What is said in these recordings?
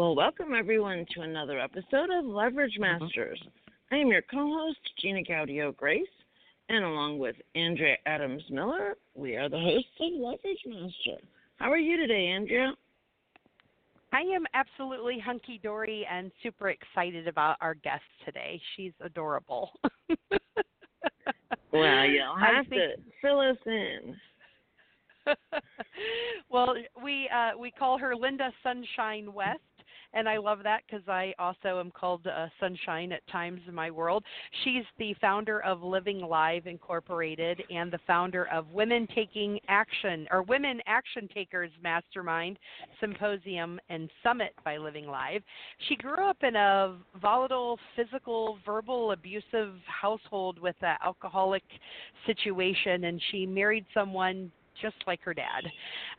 Well, welcome everyone to another episode of Leverage Mm-hmm. Masters. I am your co-host Gina Gaudio Graves, and along with Andrea Adams Miller, we are the hosts of Leverage Master. How are you today, Andrea? I am absolutely hunky dory and super excited about our guest today. She's adorable. Well, you'll have think- to fill us in. well, we uh, we call her Lynda Sunshine West, and I love that because I also am called uh, Sunshine at times in my world. She's the founder of Living Live Incorporated and the founder of Women Taking Action or Women Action Takers Mastermind Symposium and Summit by Living Live. She grew up in a volatile, physical, verbal, abusive household with an alcoholic situation, and she married someone just like her dad,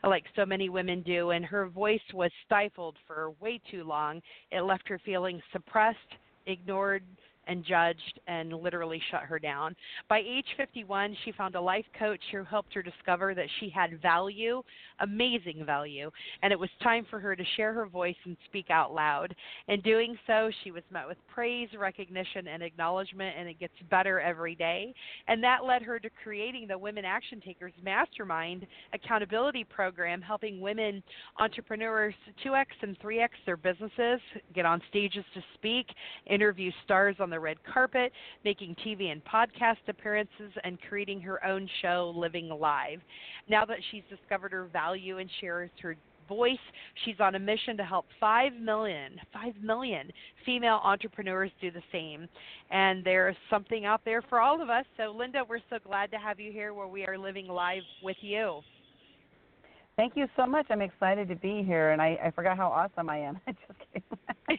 like so many women do. And her voice was stifled for way too long. It left her feeling suppressed, ignored, and judged and literally shut her down. By age 51, she found a life coach who helped her discover that she had value, amazing value, and it was time for her to share her voice and speak out loud. In doing so, she was met with praise, recognition, and acknowledgement, and it gets better every day. And that led her to creating the Women Action Takers Mastermind accountability program, helping women entrepreneurs 2x and 3x their businesses, get on stages to speak, interview stars on the red carpet, making TV and podcast appearances, and creating her own show, Living Live. Now that she's discovered her value and shares her voice, she's on a mission to help 5 million, 5 million female entrepreneurs do the same. And there's something out there for all of us. So, Lynda, we're so glad to have you here where we are living live with you. Thank you so much. I'm excited to be here, and I, I forgot how awesome I am. I just kidding.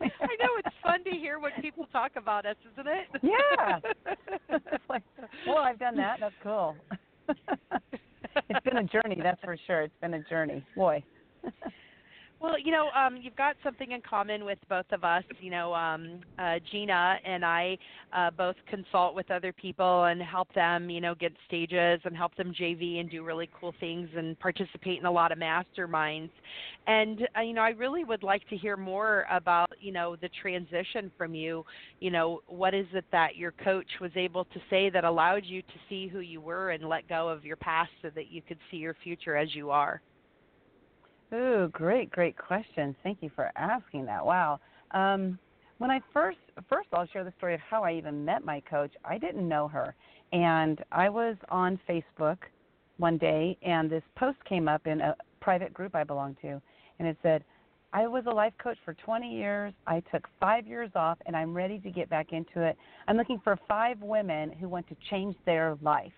I know it's fun to hear what people talk about us, isn't it? Yeah. it's like, well, I've done that. That's cool. it's been a journey, that's for sure. It's been a journey. Boy. Well, you know, um, you've got something in common with both of us. You know, um, uh, Gina and I uh, both consult with other people and help them, you know, get stages and help them JV and do really cool things and participate in a lot of masterminds. And uh, you know, I really would like to hear more about, you know, the transition from you. You know, what is it that your coach was able to say that allowed you to see who you were and let go of your past so that you could see your future as you are? Ooh, great, great question. Thank you for asking that. Wow. Um, when I first, first I'll share the story of how I even met my coach. I didn't know her, and I was on Facebook one day, and this post came up in a private group I belong to, and it said, "I was a life coach for 20 years. I took five years off, and I'm ready to get back into it. I'm looking for five women who want to change their life."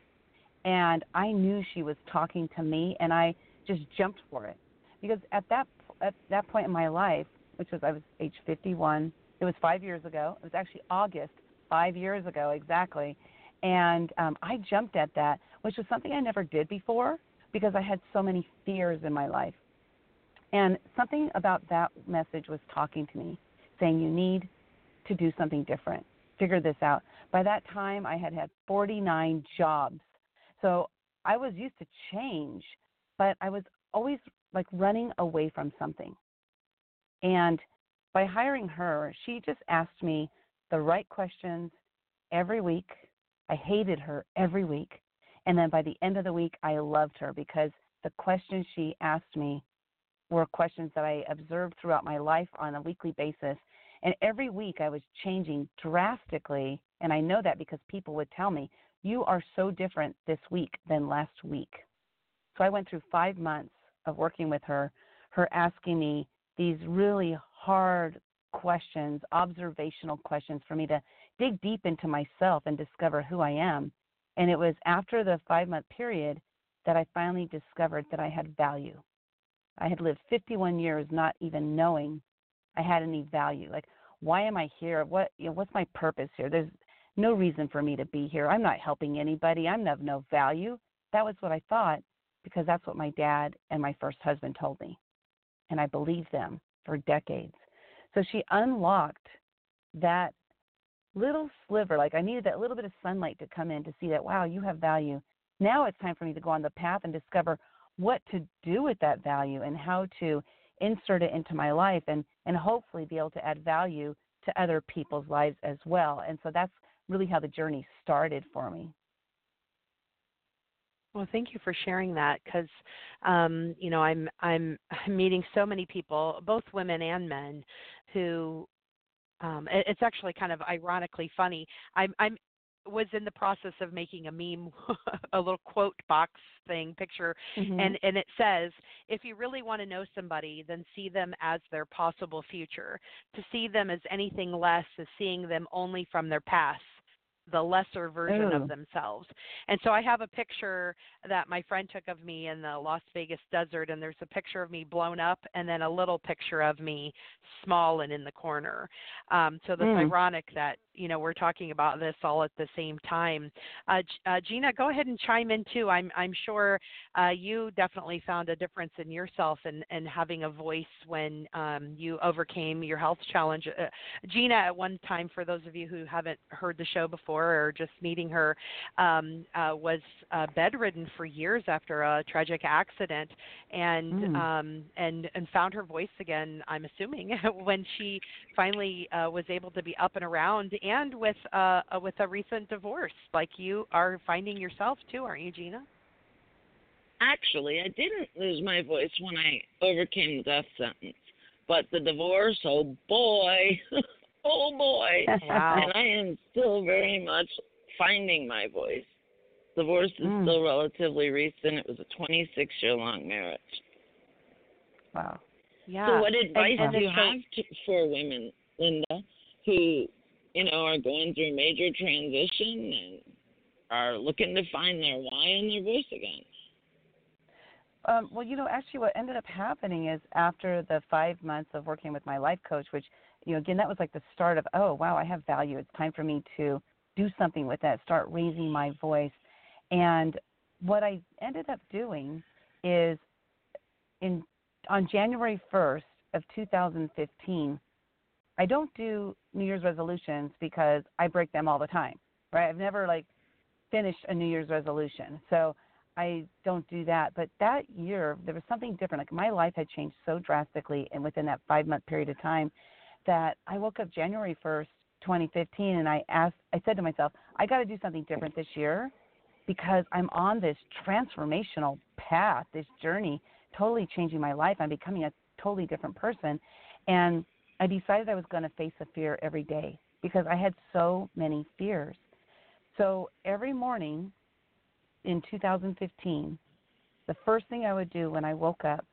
And I knew she was talking to me, and I just jumped for it because at that at that point in my life, which was I was age 51, it was five years ago. It was actually August, five years ago exactly, and um, I jumped at that, which was something I never did before because I had so many fears in my life. And something about that message was talking to me, saying you need to do something different, figure this out. By that time, I had had 49 jobs, so I was used to change, but I was always like running away from something. And by hiring her, she just asked me the right questions every week. I hated her every week. And then by the end of the week, I loved her because the questions she asked me were questions that I observed throughout my life on a weekly basis. And every week I was changing drastically. And I know that because people would tell me, you are so different this week than last week. So I went through five months of working with her, her asking me these really hard questions, observational questions for me to dig deep into myself and discover who I am. And it was after the five month period that I finally discovered that I had value. I had lived 51 years not even knowing I had any value. Like, why am I here? What you know, what's my purpose here? There's no reason for me to be here. I'm not helping anybody. I'm of no value. That was what I thought because that's what my dad and my first husband told me. And I believed them for decades. So she unlocked that little sliver. Like I needed that little bit of sunlight to come in to see that, wow, you have value. Now it's time for me to go on the path and discover what to do with that value and how to insert it into my life and, and hopefully be able to add value to other people's lives as well. And so that's really how the journey started for me. Well, thank you for sharing that because, um, you know, I'm I'm I'm meeting so many people, both women and men, who um, it's actually kind of ironically funny. I'm I'm was in the process of making a meme, a little quote box thing picture, mm-hmm. and and it says, if you really want to know somebody, then see them as their possible future. To see them as anything less is seeing them only from their past the lesser version Ooh. of themselves. And so I have a picture that my friend took of me in the Las Vegas desert and there's a picture of me blown up and then a little picture of me small and in the corner. Um so that's mm. ironic that you know we're talking about this all at the same time. Uh, uh, Gina, go ahead and chime in too. I'm I'm sure uh, you definitely found a difference in yourself and and having a voice when um, you overcame your health challenge. Uh, Gina, at one time, for those of you who haven't heard the show before or just meeting her, um, uh, was uh, bedridden for years after a tragic accident, and mm. um, and and found her voice again. I'm assuming when she finally uh, was able to be up and around and with uh, with a recent divorce, like you are finding yourself too, aren't you, Gina? Actually, I didn't lose my voice when I overcame the death sentence, but the divorce, oh boy, oh boy, wow. and I am still very much finding my voice. Divorce is mm. still relatively recent. It was a 26 year long marriage. Wow. Yeah. So, what advice and, and do you have to, for women, Lynda, who you know, are going through major transition and are looking to find their why and their voice again. Um, well, you know, actually, what ended up happening is after the five months of working with my life coach, which, you know, again, that was like the start of, oh, wow, I have value. It's time for me to do something with that, start raising my voice. And what I ended up doing is in on January 1st of 2015, I don't do New Year's resolutions because I break them all the time, right? I've never like finished a New Year's resolution. So I don't do that. But that year, there was something different. Like my life had changed so drastically, and within that five month period of time, that I woke up January 1st, 2015, and I asked, I said to myself, I got to do something different this year because I'm on this transformational path, this journey, totally changing my life. I'm becoming a totally different person. And I decided I was going to face a fear every day because I had so many fears. So every morning in 2015, the first thing I would do when I woke up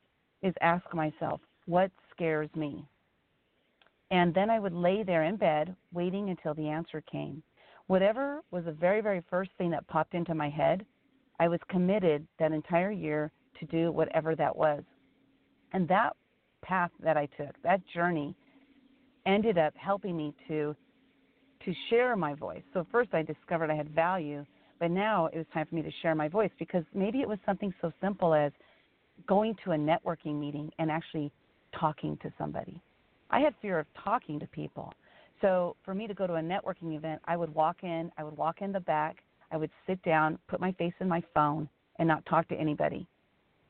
is ask myself, what scares me? And then I would lay there in bed waiting until the answer came. Whatever was the very, very first thing that popped into my head, I was committed that entire year to do whatever that was. And that path that I took, that journey, ended up helping me to to share my voice. So first I discovered I had value, but now it was time for me to share my voice because maybe it was something so simple as going to a networking meeting and actually talking to somebody. I had fear of talking to people. So for me to go to a networking event, I would walk in, I would walk in the back, I would sit down, put my face in my phone and not talk to anybody.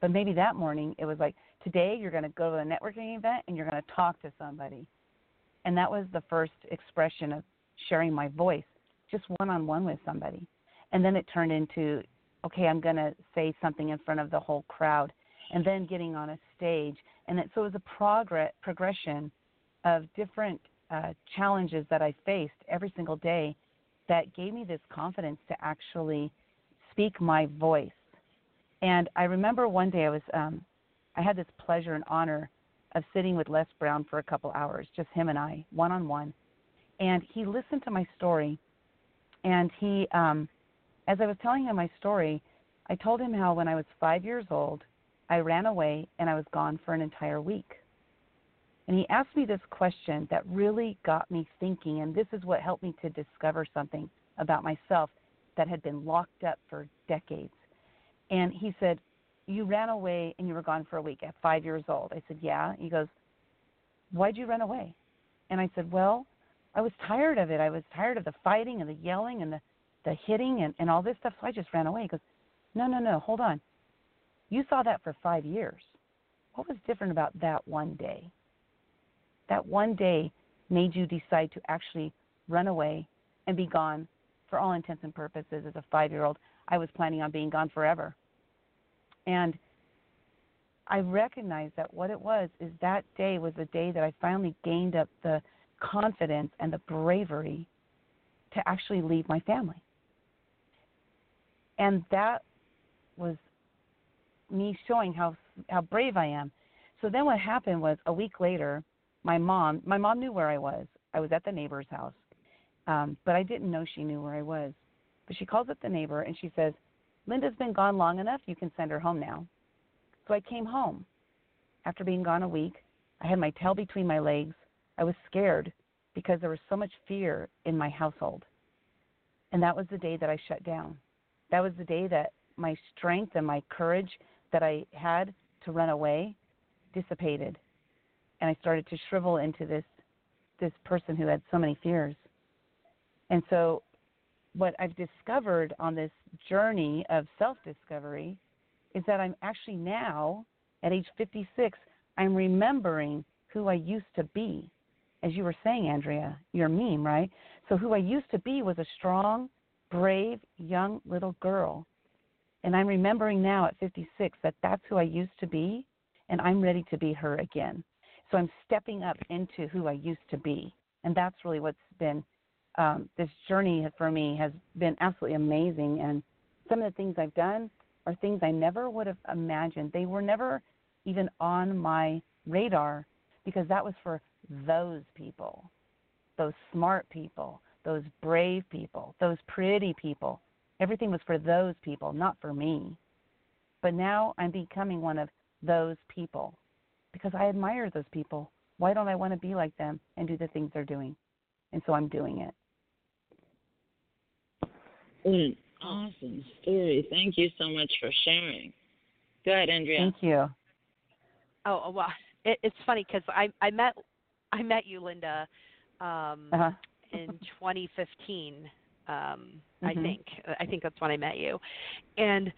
But maybe that morning it was like, today you're going to go to a networking event and you're going to talk to somebody. And that was the first expression of sharing my voice, just one on one with somebody. And then it turned into, okay, I'm going to say something in front of the whole crowd, and then getting on a stage. And it, so it was a progress, progression of different uh, challenges that I faced every single day that gave me this confidence to actually speak my voice. And I remember one day I was, um, I had this pleasure and honor of sitting with Les Brown for a couple hours, just him and I, one on one. And he listened to my story. And he, um, as I was telling him my story, I told him how when I was five years old, I ran away and I was gone for an entire week. And he asked me this question that really got me thinking, and this is what helped me to discover something about myself that had been locked up for decades. And he said, You ran away and you were gone for a week at five years old. I said, Yeah. He goes, Why'd you run away? And I said, Well, I was tired of it. I was tired of the fighting and the yelling and the, the hitting and, and all this stuff, so I just ran away. He goes, No, no, no, hold on. You saw that for five years. What was different about that one day? That one day made you decide to actually run away and be gone for all intents and purposes as a five year old. I was planning on being gone forever. And I recognized that what it was is that day was the day that I finally gained up the confidence and the bravery to actually leave my family. And that was me showing how how brave I am. So then what happened was a week later, my mom my mom knew where I was. I was at the neighbor's house. Um, but I didn't know she knew where I was. But she calls up the neighbor and she says, Lynda's been gone long enough, you can send her home now. So I came home. After being gone a week, I had my tail between my legs. I was scared because there was so much fear in my household. And that was the day that I shut down. That was the day that my strength and my courage that I had to run away dissipated. And I started to shrivel into this this person who had so many fears. And so what I've discovered on this journey of self discovery is that I'm actually now, at age 56, I'm remembering who I used to be. As you were saying, Andrea, your meme, right? So, who I used to be was a strong, brave, young little girl. And I'm remembering now at 56 that that's who I used to be, and I'm ready to be her again. So, I'm stepping up into who I used to be. And that's really what's been um, this journey for me has been absolutely amazing. And some of the things I've done are things I never would have imagined. They were never even on my radar because that was for those people, those smart people, those brave people, those pretty people. Everything was for those people, not for me. But now I'm becoming one of those people because I admire those people. Why don't I want to be like them and do the things they're doing? And so I'm doing it. What an awesome story. Thank you so much for sharing. Go ahead, Andrea. Thank you. Oh well, it, it's funny because I I met I met you, Lynda, um, uh-huh. in 2015. Um, mm-hmm. I think I think that's when I met you, and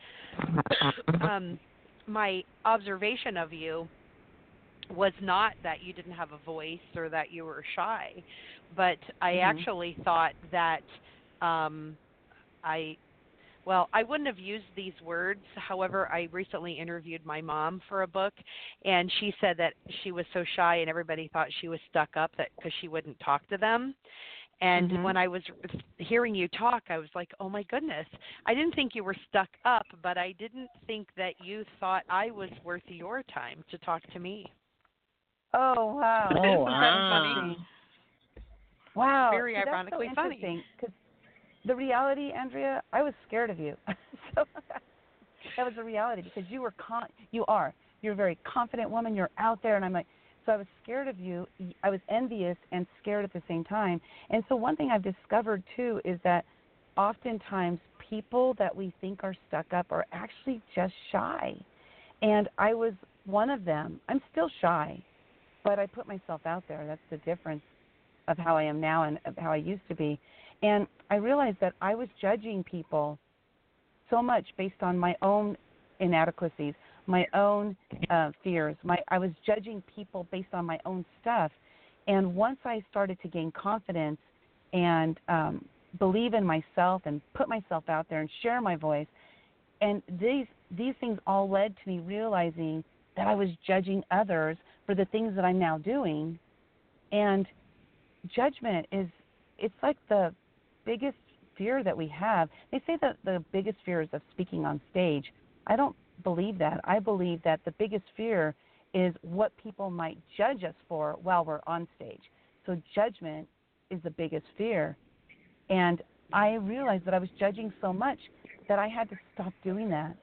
um, my observation of you was not that you didn't have a voice or that you were shy, but I mm-hmm. actually thought that um, I well, I wouldn't have used these words. However, I recently interviewed my mom for a book, and she said that she was so shy and everybody thought she was stuck up that because she wouldn't talk to them. And mm-hmm. when I was hearing you talk, I was like, "Oh my goodness! I didn't think you were stuck up, but I didn't think that you thought I was worth your time to talk to me." Oh wow! Oh wow! Ah. Wow! Very ironically so funny. Because the reality, Andrea, I was scared of you. so that was the reality because you were con- you are you're a very confident woman. You're out there, and I'm like, so I was scared of you. I was envious and scared at the same time. And so one thing I've discovered too is that oftentimes people that we think are stuck up are actually just shy. And I was one of them. I'm still shy, but I put myself out there. That's the difference of how I am now and of how I used to be. And I realized that I was judging people so much based on my own inadequacies, my own uh, fears. My I was judging people based on my own stuff. And once I started to gain confidence and um, believe in myself and put myself out there and share my voice, and these these things all led to me realizing that I was judging others for the things that I'm now doing. And judgment is it's like the biggest fear that we have. They say that the biggest fear is of speaking on stage. I don't believe that. I believe that the biggest fear is what people might judge us for while we're on stage. So judgment is the biggest fear. And I realized that I was judging so much that I had to stop doing that.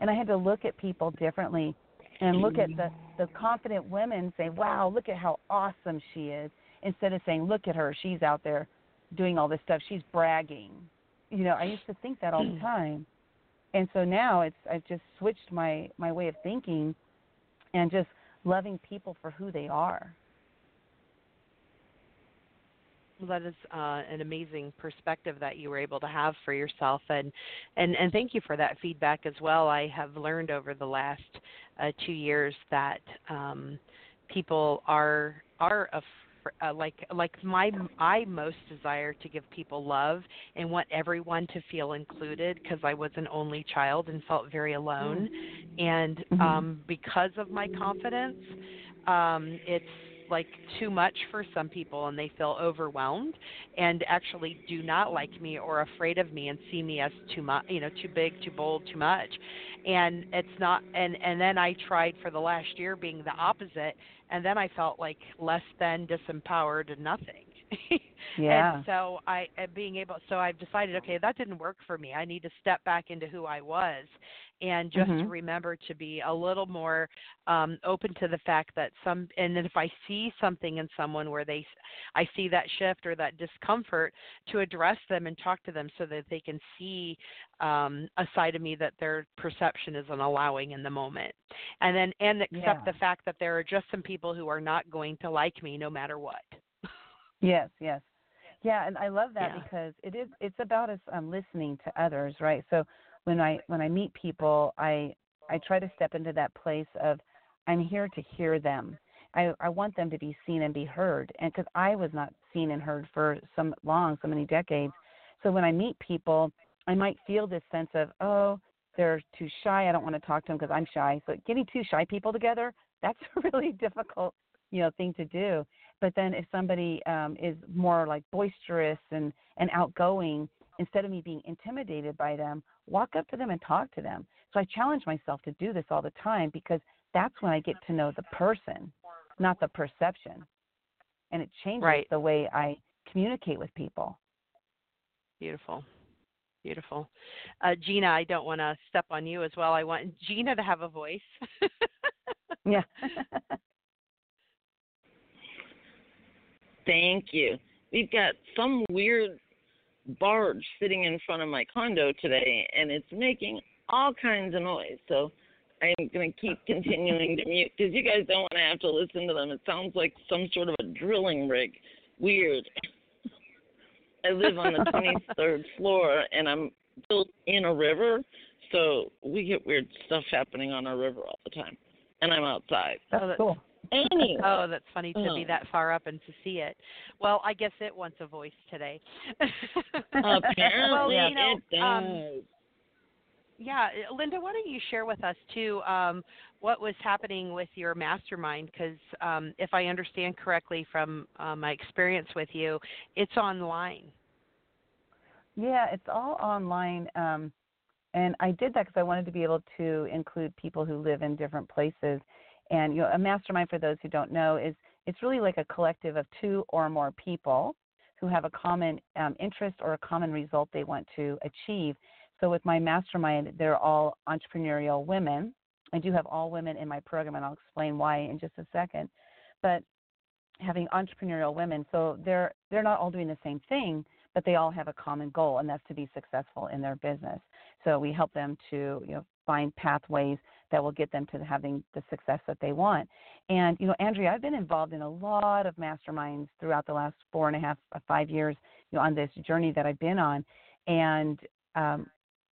and I had to look at people differently and look at the the confident women say, "Wow, look at how awesome she is," instead of saying, "Look at her, she's out there doing all this stuff, she's bragging." You know, I used to think that all the mm. time, and so now it's I've just switched my my way of thinking, and just loving people for who they are. That is uh, an amazing perspective that you were able to have for yourself, and and and thank you for that feedback as well. I have learned over the last uh, two years that um, people are are af- uh, like like my I most desire to give people love and want everyone to feel included because I was an only child and felt very alone, mm-hmm. and mm-hmm. um, because of my confidence, um, it's like too much for some people and they feel overwhelmed and actually do not like me or afraid of me and see me as too much you know too big too bold too much. And it's not and and then i tried for the last year being the opposite and then i felt like less than disempowered and nothing yeah. And so I being able so I've decided okay that didn't work for me. I need to step back into who I was and just mm-hmm. remember to be a little more um open to the fact that some and then if I see something in someone where they I see that shift or that discomfort to address them and talk to them so that they can see um a side of me that their perception isn't allowing in the moment. And then and accept yeah. the fact that there are just some people who are not going to like me no matter what. Yes, yes. Yeah, and I love that Yeah. because it is it's about us um listening to others, right? So when I when I meet people, I I try to step into that place of I'm here to hear them. I I want them to be seen and be heard, and because I was not seen and heard for some long, so many decades. So when I meet people, I might feel this sense of oh they're too shy. I don't want to talk to them because I'm shy. So getting two shy people together, that's a really difficult you know thing to do. But then if somebody um, is more like boisterous and, and outgoing, instead of me being intimidated by them, walk up to them and talk to them. So I challenge myself to do this all the time because that's when I get to know the person, not the perception. And it changes right. the way I communicate with people. Beautiful. Beautiful. Uh, Gina, I don't want to step on you as well. I want Gina to have a voice. yeah. Thank you. We've got some weird barge sitting in front of my condo today, and it's making all kinds of noise. So I'm going to keep continuing to mute because you guys don't want to have to listen to them. It sounds like some sort of a drilling rig. Weird. I live on the 23rd floor, and I'm built in a river, so we get weird stuff happening on our river all the time. And I'm outside. Oh, that's cool. Anyway. Oh, that's funny to Oh. be that far up and to see it. Well, I guess it wants a voice today. Apparently, well, you know, it does. um, yeah, Lynda, why don't you share with us too um, what was happening with your mastermind? Because um, if I understand correctly from uh, my experience with you, it's online. Yeah, it's all online. Um, and I did that because I wanted to be able to include people who live in different places. And you know, a mastermind, for those who don't know, is it's really like a collective of two or more people who have a common um, interest or a common result they want to achieve. So with my mastermind, they're all entrepreneurial women. I do have all women in my program, and I'll explain why in just a second. But having entrepreneurial women, so they're they're not all doing the same thing, but they all have a common goal, and that's to be successful in their business. So we help them to you know find pathways that will get them to having the success that they want. And you know, Andrea, I've been involved in a lot of masterminds throughout the last four and a half, uh, years, you know, on this journey that I've been on, and um,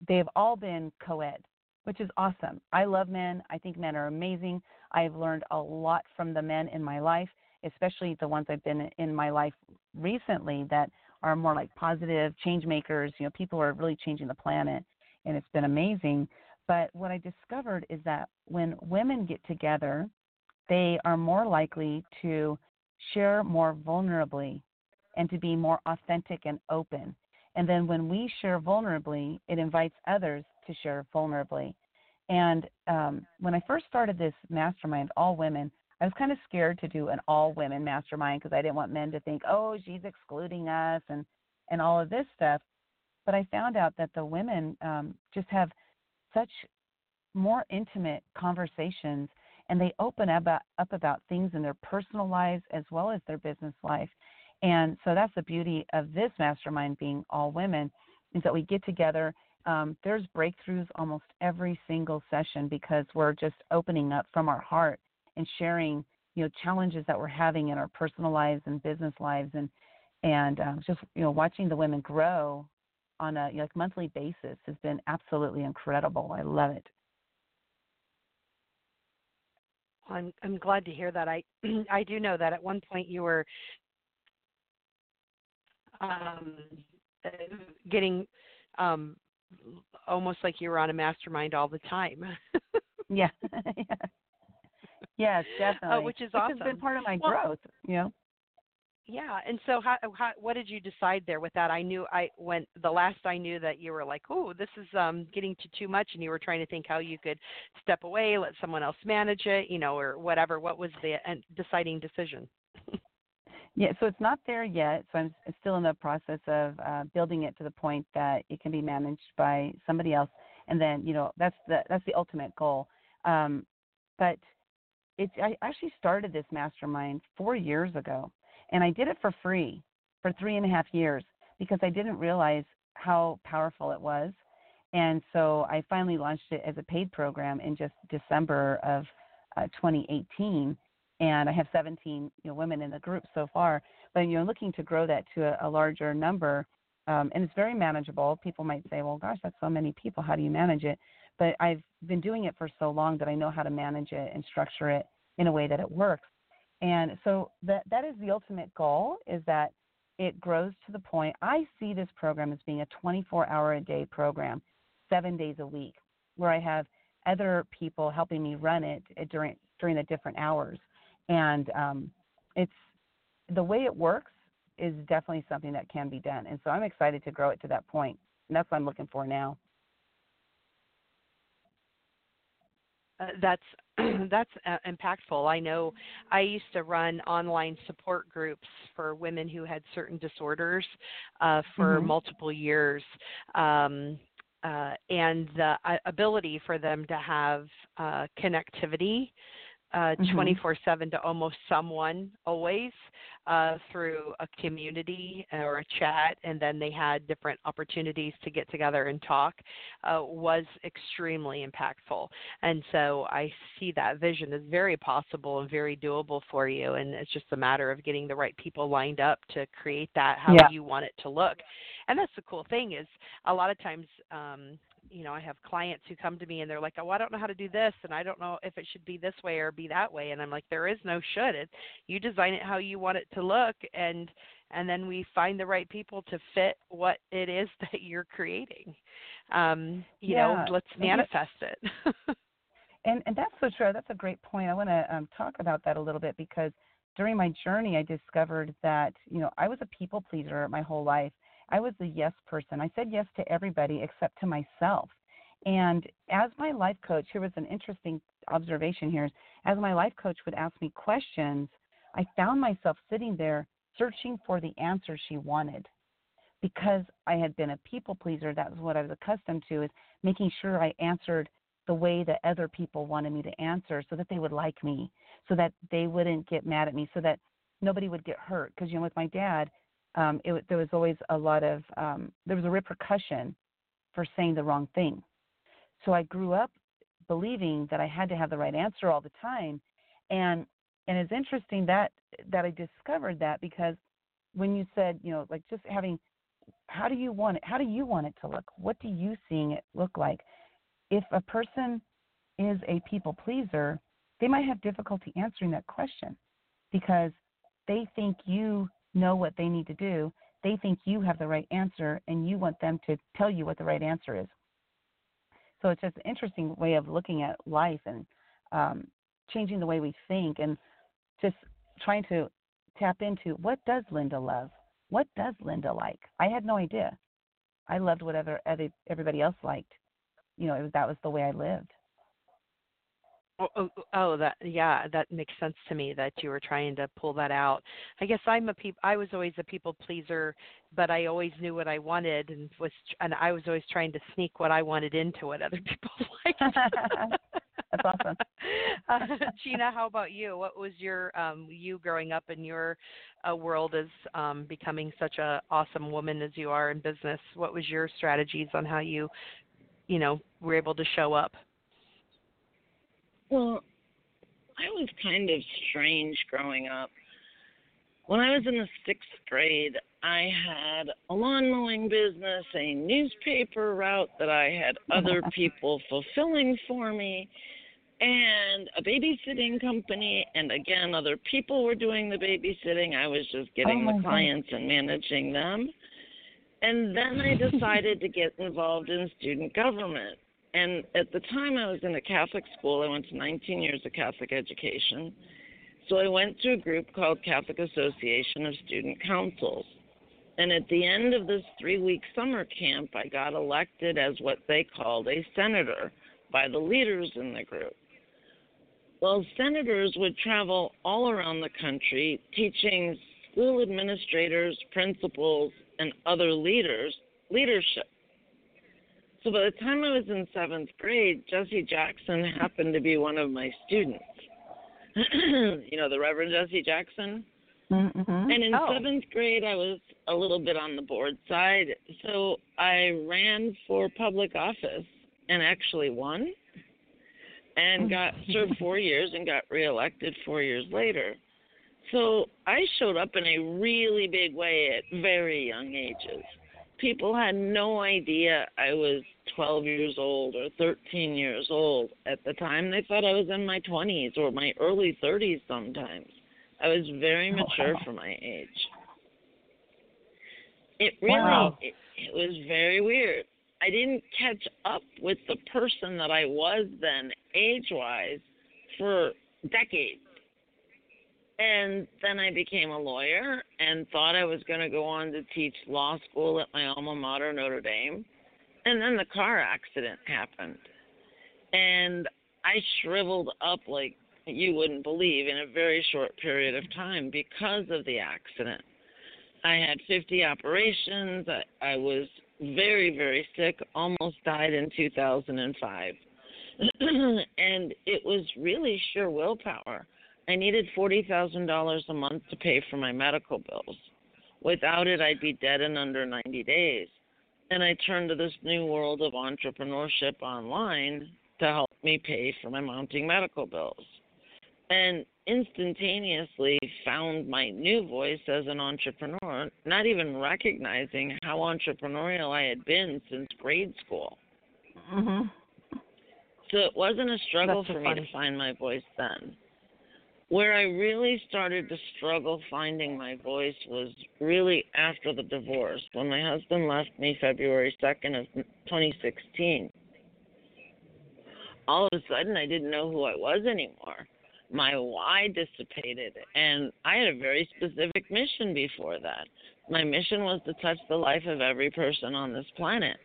they've all been co-ed, which is awesome. I love men. I think men are amazing. I've learned a lot from the men in my life, especially the ones I've been in my life recently that are more like positive change makers. You know, people who are really changing the planet, and it's been amazing. But what I discovered is that when women get together, they are more likely to share more vulnerably and to be more authentic and open. And then when we share vulnerably, it invites others to share vulnerably. And um, when I first started this mastermind, all women, I was kind of scared to do an all women mastermind because I didn't want men to think, oh, she's excluding us and, and all of this stuff. But I found out that the women um, just have such more intimate conversations and they open about, up about things in their personal lives as well as their business life. And so that's the beauty of this mastermind being all women is that we get together. Um, there's breakthroughs almost every single session because we're just opening up from our heart and sharing, you know, challenges that we're having in our personal lives and business lives, and and um, just you know watching the women grow on a like monthly basis has been absolutely incredible. I love it. I'm I'm glad to hear that. I I do know that at one point you were um, getting um, almost like you were on a mastermind all the time. yeah. yeah. yes, uh, definitely. Uh, which is awesome. has been part of my well, growth. You know. Yeah, and so how, how what did you decide there with that? I knew I when the last I knew that you were like, "Oh, this is um getting to too much," and you were trying to think how you could step away, let someone else manage it, you know, or whatever. What was the deciding decision? yeah, so it's not there yet. So I'm still in the process of uh, building it to the point that it can be managed by somebody else, and then you know that's the that's the ultimate goal. Um, but it's I actually started this mastermind four years ago and I did it for free for three and a half years because I didn't realize how powerful it was. And so I finally launched it as a paid program in just December of uh, 2018. And I have 17 you know, women in the group so far. But you're looking to grow that to a, a larger number. Um, and it's very manageable. People might say, well, gosh, that's so many people. How do you manage it? But I've been doing it for so long that I know how to manage it and structure it in a way that it works. And so that that is the ultimate goal is that it grows to the point I see this program as being a 24 hour a day program, 7 days a week where I have other people helping me run it during during the different hours. And um, it's the way it works is definitely something that can be done. And so I'm excited to grow it to that point. And that's what I'm looking for now. Uh, that's that's uh, impactful. I know I used to run online support groups for women who had certain disorders uh, for mm-hmm. multiple years. Um, uh, and the uh, ability for them to have uh, connectivity uh, mm-hmm. 24 uh, 7 mm-hmm. to almost someone always uh, through a community uh, or a chat, and then they had different opportunities to get together and talk, uh, was extremely impactful. And so I see that vision is very possible and very doable for you. And it's just a matter of getting the right people lined up to create that how yeah. you want it to look. And that's the cool thing is a lot of times um, you know, I have clients who come to me and they're like, "Oh, I don't know how to do this, and I don't know if it should be this way or be that way." And I'm like, "There is no should. It you design it how you want it to look, and and then we find the right people to fit what it is that you're creating. Um, you yeah. know, let's manifest it." and and that's so true. That's a great point. I want to um, talk about that a little bit because during my journey, I discovered that you know I was a people pleaser my whole life I was a yes person. I said yes to everybody except to myself. And as my life coach, here was an interesting observation here. As my life coach would ask me questions, I found myself sitting there searching for the answer she wanted. Because I had been a people pleaser, that was what I was accustomed to, is making sure I answered the way that other people wanted me to answer so that they would like me, so that they wouldn't get mad at me, so that nobody would get hurt. Because, you know, with my dad, um, it, there was always a lot of um, there was a repercussion for saying the wrong thing. So I grew up believing that I had to have the right answer all the time, and and it's interesting that that I discovered that because when you said you know like just having how do you want it how do you want it to look? What do you seeing it look like? If a person is a people pleaser they might have difficulty answering that question because they think you know what they need to do. They think you have the right answer, and you want them to tell you what the right answer is. So it's just an interesting way of looking at life and um, changing the way we think, and just trying to tap into what does Lynda love? What does Lynda like? I had no idea. I loved whatever everybody else liked. You know, was, that was the way I lived. Oh, oh, oh, that yeah, that makes sense to me that you were trying to pull that out. I guess I'm a peop. I was always a people pleaser, but I always knew what I wanted and was, and I was always trying to sneak what I wanted into what other people liked. That's awesome. uh, Gina, how about you? What was your um, you growing up in your uh, world as um, becoming such a awesome woman as you are in business? What was your strategies on how you, you know, were able to show up? Well, I was kind of strange growing up. When I was in the sixth grade, I had a lawn mowing business, a newspaper route that I had oh, other people fulfilling for me, and a babysitting company. And again, other people were doing the babysitting. I was just getting Oh, the clients and managing them. And then I decided to get involved in student government. And at the time, I was in a Catholic school. I went to 19 years of Catholic education. So I went to a group called Catholic Association of Student Councils. And at the end of this three week summer camp, I got elected as what they called a senator by the leaders in the group. Well, senators would travel all around the country teaching school administrators, principals, and other leaders leadership. So by the time I was in seventh grade, Jesse Jackson happened to be one of my students. you know, the Reverend Jesse Jackson? Mm-hmm. And in Oh. seventh grade, I was a little bit on the board side. So I ran for public office and actually won and got served four years and got reelected four years later. So I showed up in a really big way at very young ages. People had no idea I was 12 years old or 13 years old. At the time, they thought I was in my 20s or my early 30s sometimes. I was very oh, mature Wow. for my age. It really Wow. it, it was very weird. I didn't catch up with the person that I was then age-wise for decades. And then I became a lawyer and thought I was going to go on to teach law school at my alma mater, Notre Dame. And then the car accident happened. And I shriveled up like you wouldn't believe in a very short period of time because of the accident. I had 50 operations. I, I was very, very sick, almost died in 2005. and it was really sheer willpower. I needed $40,000 a month to pay for my medical bills. Without it, I'd be dead in under 90 days. And I turned to this new world of entrepreneurship online to help me pay for my mounting medical bills. And instantaneously found my new voice as an entrepreneur, not even recognizing how entrepreneurial I had been since grade school. Mm-hmm. So it wasn't a struggle That's so for me to find my voice then. Where I really started to struggle finding my voice was really after the divorce, when my husband left me February 2nd of 2016. All of a sudden, I didn't know who I was anymore. My why dissipated, and I had a very specific mission before that. My mission was to touch the life of every person on this planet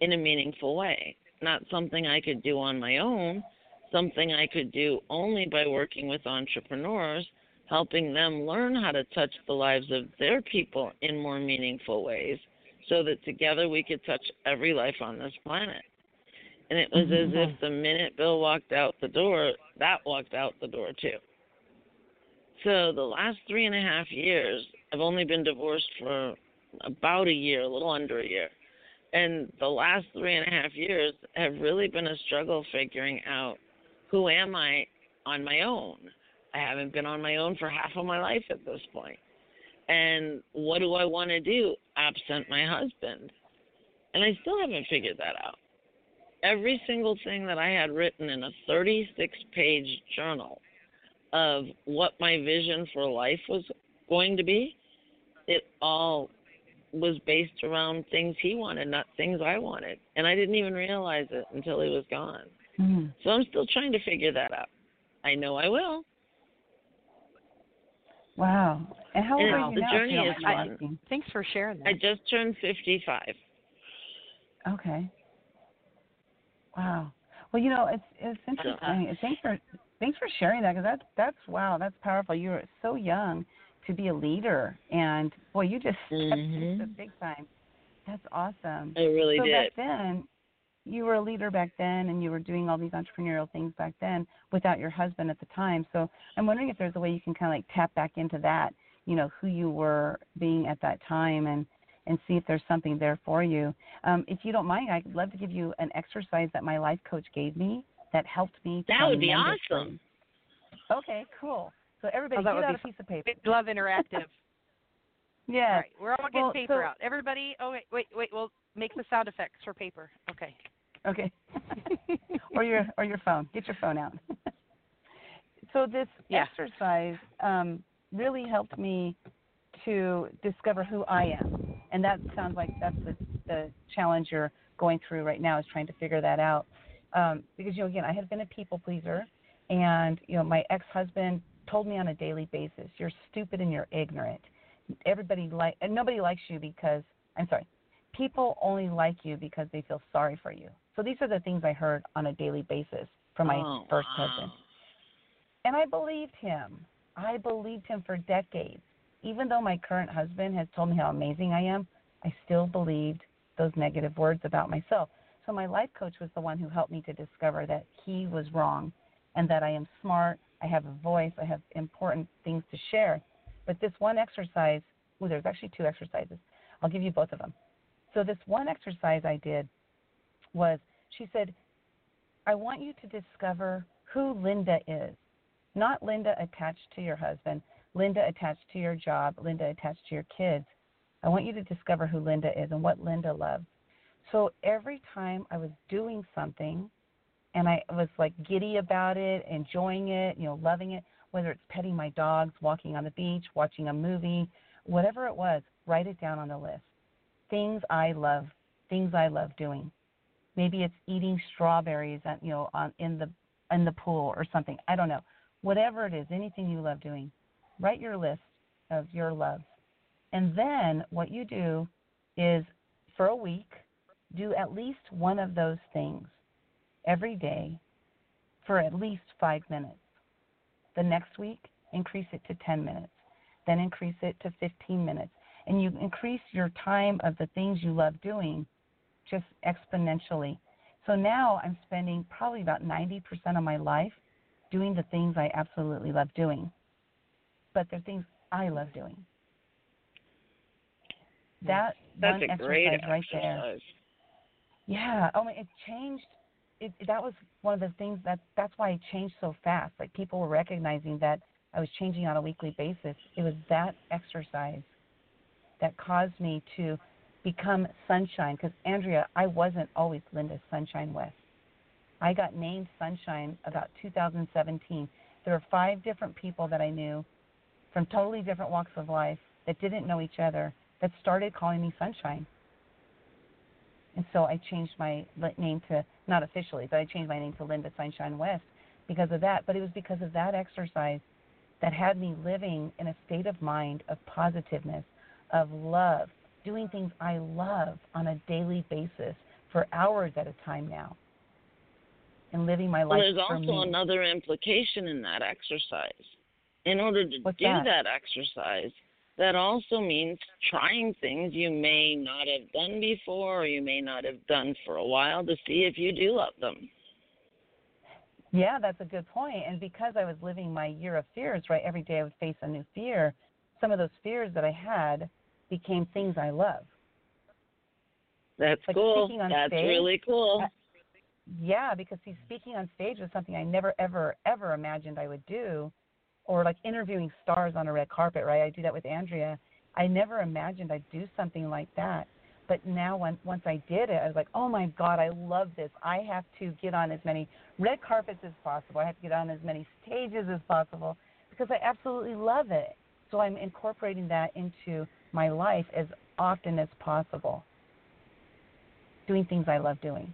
in a meaningful way, not something I could do on my own, something I could do only by working with entrepreneurs, helping them learn how to touch the lives of their people in more meaningful ways so that together we could touch every life on this planet. And it was as if mm-hmm. the minute Bill walked out the door, that walked out the door too. So the last three and a half years, I've only been divorced for about a year, a little under a year. And the last three and a half years have really been a struggle figuring out who am I on my own. I haven't been on my own for half of my life at this point. And what do I want to do absent my husband? And I still haven't figured that out. Every single thing that I had written in a 36 page journal of what my vision for life was going to be, it all was based around things he wanted, not things I wanted. And I didn't even realize it until he was gone. Mm. So I'm still trying to figure that out. I know I will. Wow. And how old And are you the now? journey is mind fun. Thanks for sharing that. I just turned 55. Okay. Wow. Well, you know, it's it's interesting. Thanks for thanks for sharing that because that's that's wow, that's powerful. You're so young to be a leader, and boy, you just stepped Mm-hmm. into big time. That's awesome. I really so did. back then, you were a leader back then, and you were doing all these entrepreneurial things back then without your husband at the time. So I'm wondering if there's a way you can kind of like tap back into that, you know, who you were being at that time, and and see if there's something there for you. Um, if you don't mind, I'd love to give you an exercise that my life coach gave me that helped me. That would be awesome. Okay, cool. So everybody, Oh, get out a piece of paper. Love interactive. Yes. All right, we're all getting Well, paper so- out. Everybody, oh wait, wait, wait. We'll make the sound effects for paper. Okay. Okay. or your or your phone. Get your phone out. so this Yeah. exercise um, really helped me to discover who I am, and that sounds like that's the the challenge you're going through right now is trying to figure that out. Um, because you know, again, I had been a people pleaser, and you know, my ex-husband told me on a daily basis, "You're stupid and you're ignorant." Everybody like and nobody likes you because I'm sorry, people only like you because they feel sorry for you. So these are the things I heard on a daily basis from my oh, first wow. husband. And I believed him. I believed him for decades. Even though my current husband has told me how amazing I am, I still believed those negative words about myself. So my life coach was the one who helped me to discover that he was wrong and that I am smart, I have a voice, I have important things to share. But this one exercise, well, there's actually two exercises. I'll give you both of them. So this one exercise I did was she said, I want you to discover who Lynda is. Not Lynda attached to your husband, Lynda attached to your job, Lynda attached to your kids. I want you to discover who Lynda is and what Lynda loves. So every time I was doing something and I was like giddy about it, enjoying it, you know, loving it, whether it's petting my dogs, walking on the beach, watching a movie, whatever it was, write it down on the list. Things I love, things I love doing. Maybe it's eating strawberries, at, you know, on in the in the pool or something. I don't know. Whatever it is, anything you love doing, write your list of your loves. And then what you do is for a week, do at least one of those things every day for at least five minutes. The next week, increase it to 10 minutes. Then increase it to 15 minutes. And you increase your time of the things you love doing just exponentially. So now I'm spending probably about 90% of my life doing the things I absolutely love doing. But they're things I love doing. Hmm. That That's one a exercise great right there. Yeah. Oh my! It changed. It that was one of the things that that's why it changed so fast. Like people were recognizing that I was changing on a weekly basis. It was that exercise that caused me to become Sunshine. Because Andrea, I wasn't always Lynda Sunshine West. I got named Sunshine about 2017. There were five different people that I knew from totally different walks of life that didn't know each other that started calling me Sunshine. And so I changed my name to, not officially, but I changed my name to Lynda Sunshine West because of that. But it was because of that exercise that had me living in a state of mind of positiveness, of love, doing things I love on a daily basis for hours at a time now, and living my Well, life there's for also me. another implication in that exercise. In order to What's do that? exercise, that also means trying things you may not have done before or you may not have done for a while to see if you do love them. Yeah, that's a good point. And because I was living my year of fears, right, every day I would face a new fear, some of those fears that I had became things I love. That's Like cool. speaking on That's stage, really cool. uh, Yeah, because see, speaking on stage was something I never, ever, ever imagined I would do, or like interviewing stars on a red carpet, right? I do that with Andrea. I never imagined I'd do something like that. But now, when, once I did it, I was like, oh my God, I love this. I have to get on as many red carpets as possible. I have to get on as many stages as possible because I absolutely love it. So I'm incorporating that into my life as often as possible, doing things I love doing.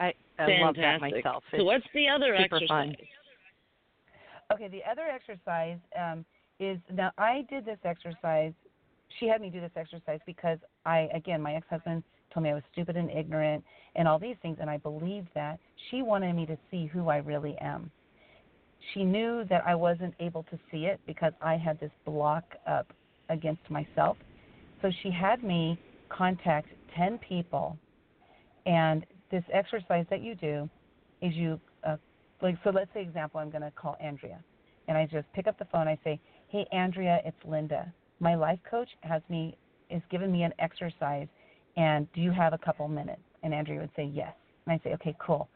I, I love that Fantastic. myself. So what's the other super exercise? fun. Okay, the other exercise um, is now I did this exercise. She had me do this exercise because I, again, my ex-husband told me I was stupid and ignorant and all these things, and I believed that. She wanted me to see who I really am. She knew that I wasn't able to see it because I had this block up against myself. So she had me contact 10 people, and this exercise that you do is you, uh, like, so let's say, example, I'm going to call Andrea, and I just pick up the phone. I say, Hey, Andrea, it's Lynda. My life coach has me, is giving me an exercise, and do you have a couple minutes? And Andrea would say, Yes. And I say, Okay, cool.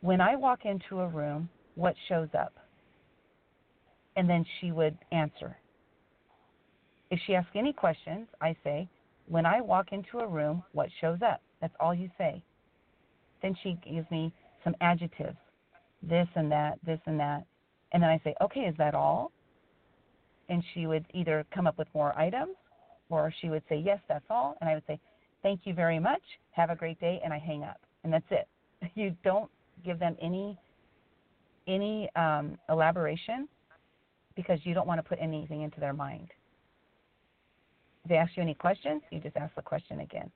When I walk into a room, what shows up? And then she would answer. If she asks any questions, I say, When I walk into a room, what shows up? That's all you say. Then she gives me some adjectives this and that, this and that. And then I say, Okay, is that all? And she would either come up with more items or she would say, Yes, that's all. And I would say, Thank you very much. Have a great day. And I hang up. And that's it. You don't give them any any um, elaboration because you don't want to put anything into their mind. If they ask you any questions, you just ask the question again.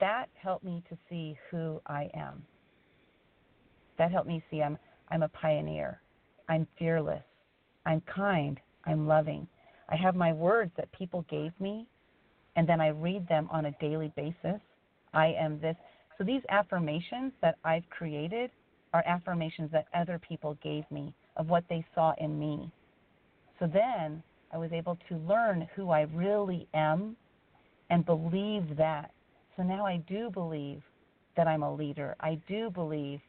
That helped me to see who I am. That helped me see I'm I'm a pioneer. I'm fearless. I'm kind. I'm loving. I have my words that people gave me, and then I read them on a daily basis. I am this. So these affirmations that I've created are affirmations that other people gave me of what they saw in me. So then I was able to learn who I really am and believe that. So now I do believe that I'm a leader. I do believe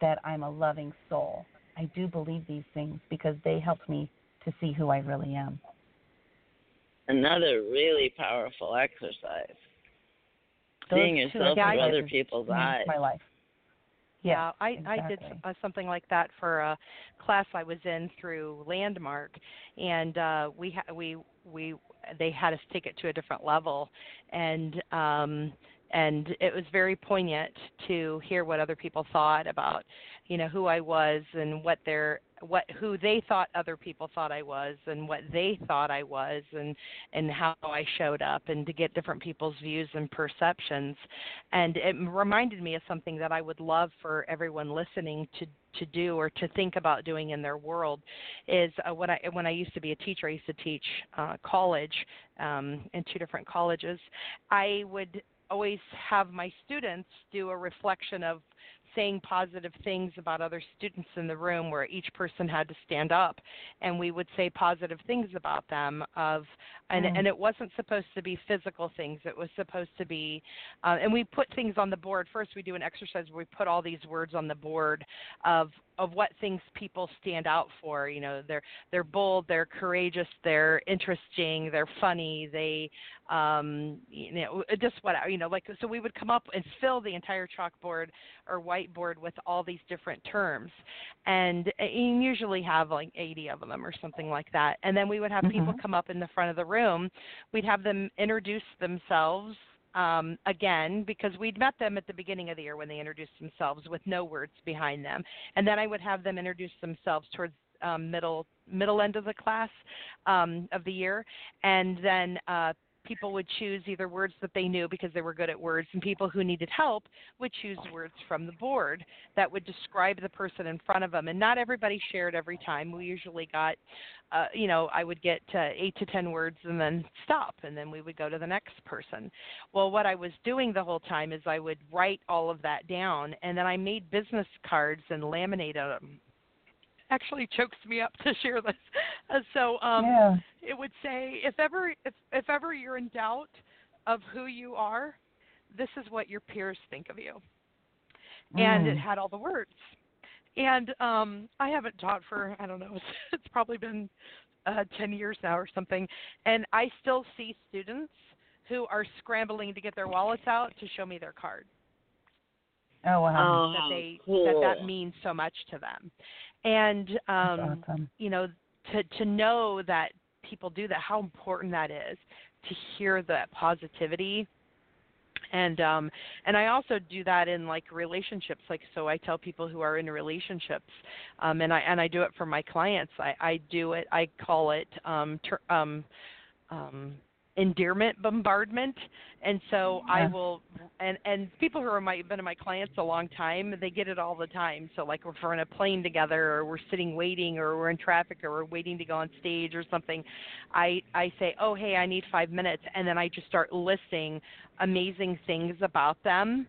that I'm a loving soul. I do believe these things because they helped me to see who I really am. Another really powerful exercise. Those Seeing yourself through other people's eyes. My life. Yeah, I I did uh, something like that for a class I was in through Landmark, and uh, we ha- we we they had us take it to a different level, and um, and it was very poignant to hear what other people thought about you know who I was and what their what who they thought other people thought I was and what they thought I was and and how I showed up and to get different people's views and perceptions. And it reminded me of something that I would love for everyone listening to to do or to think about doing in their world is uh, when I when I used to be a teacher I used to teach uh, college um, in two different colleges. I would always have my students do a reflection of saying positive things about other students in the room where each person had to stand up and we would say positive things about them of and Mm. and it wasn't supposed to be physical things it was supposed to be uh, and we put things on the board first we do an exercise where we put all these words on the board of of what things people stand out for you know they're they're bold they're courageous they're interesting they're funny they um you know just what you know like so we would come up and fill the entire chalkboard or whiteboard with all these different terms. And, and usually have like 80 of them or something like that. And then we would have people Mhm. come up in the front of the room. We'd have them introduce themselves um, again because we'd met them at the beginning of the year when they introduced themselves with no words behind them, and then I would have them introduce themselves towards um, middle middle end of the class um, of the year, and then uh, people would choose either words that they knew because they were good at words, and people who needed help would choose words from the board that would describe the person in front of them. And not everybody shared every time. We usually got, uh, you know, I would get uh, eight to ten words and then stop, and then we would go to the next person. Well, what I was doing the whole time is I would write all of that down, and then I made business cards and laminated them. Actually, chokes me up to share this. Uh, so, um, yeah. it would say if ever if if ever you're in doubt of who you are, this is what your peers think of you. And it Mm. had all the words. And um I haven't taught for I don't know, it's, it's probably been uh 10 years now or something, and I still see students who are scrambling to get their wallets out to show me their card Oh wow. Oh, that they cool. that that means so much to them. And um awesome. you know to to know that people do that how important that is to hear that positivity. And um and i also do that in like relationships. Like so i tell people who are in relationships um and i and i do it for my clients. I i do it i call it um ter- um um endearment bombardment. And so yeah. i will and and people who are my been my clients a long time they get it all the time. So like if we're in a plane together or we're sitting waiting or we're in traffic or we're waiting to go on stage or something i i say oh hey i need five minutes. And then i just start listing amazing things about them.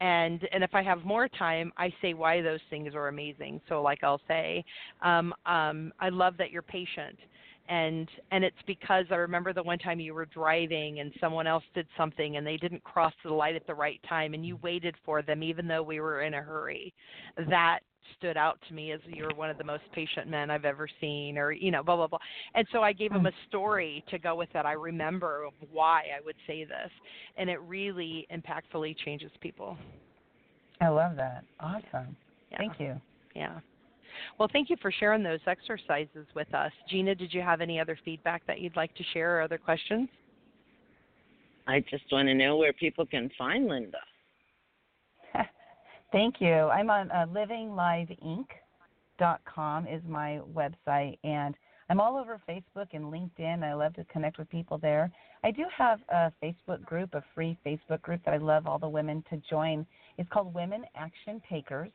And and if I have more time, I say why those things are amazing. So like I'll say, um, um, I love that you're patient, and and it's because I remember the one time you were driving and someone else did something and they didn't cross the light at the right time and you waited for them even though we were in a hurry. That stood out to me as you're one of the most patient men I've ever seen, or you know, blah blah blah. And so I gave him a Hmm. story to go with that. I remember of why I would say this, and it really impactfully changes people. I love that. Awesome. Yeah. Thank you. Yeah. Well, thank you for sharing those exercises with us. Gina, did you have any other feedback that you'd like to share or other questions? I just want to know where people can find Lynda. Thank you. I'm on uh, livingliveinc.com is my website, and I'm all over Facebook and LinkedIn. I love to connect with people there. I do have a Facebook group, a free Facebook group that I love all the women to join. It's called Women Action Takers.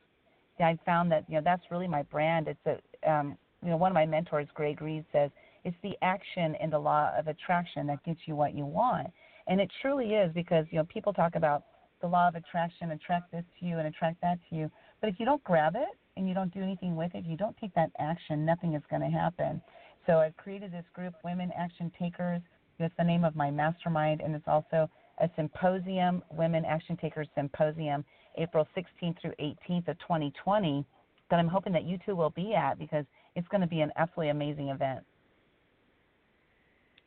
I found that you know that's really my brand. It's a um, you know one of my mentors, Greg Reid, says it's the action and the law of attraction that gets you what you want, and it truly is because you know people talk about the law of attraction, attract this to you and attract that to you. But if you don't grab it and you don't do anything with it, you don't take that action, nothing is going to happen. So I've created this group, Women Action Takers. It's the name of my mastermind, and it's also a symposium, Women Action Takers Symposium, April 16th through 18th of 2020, that I'm hoping that you two will be at because it's going to be an absolutely amazing event.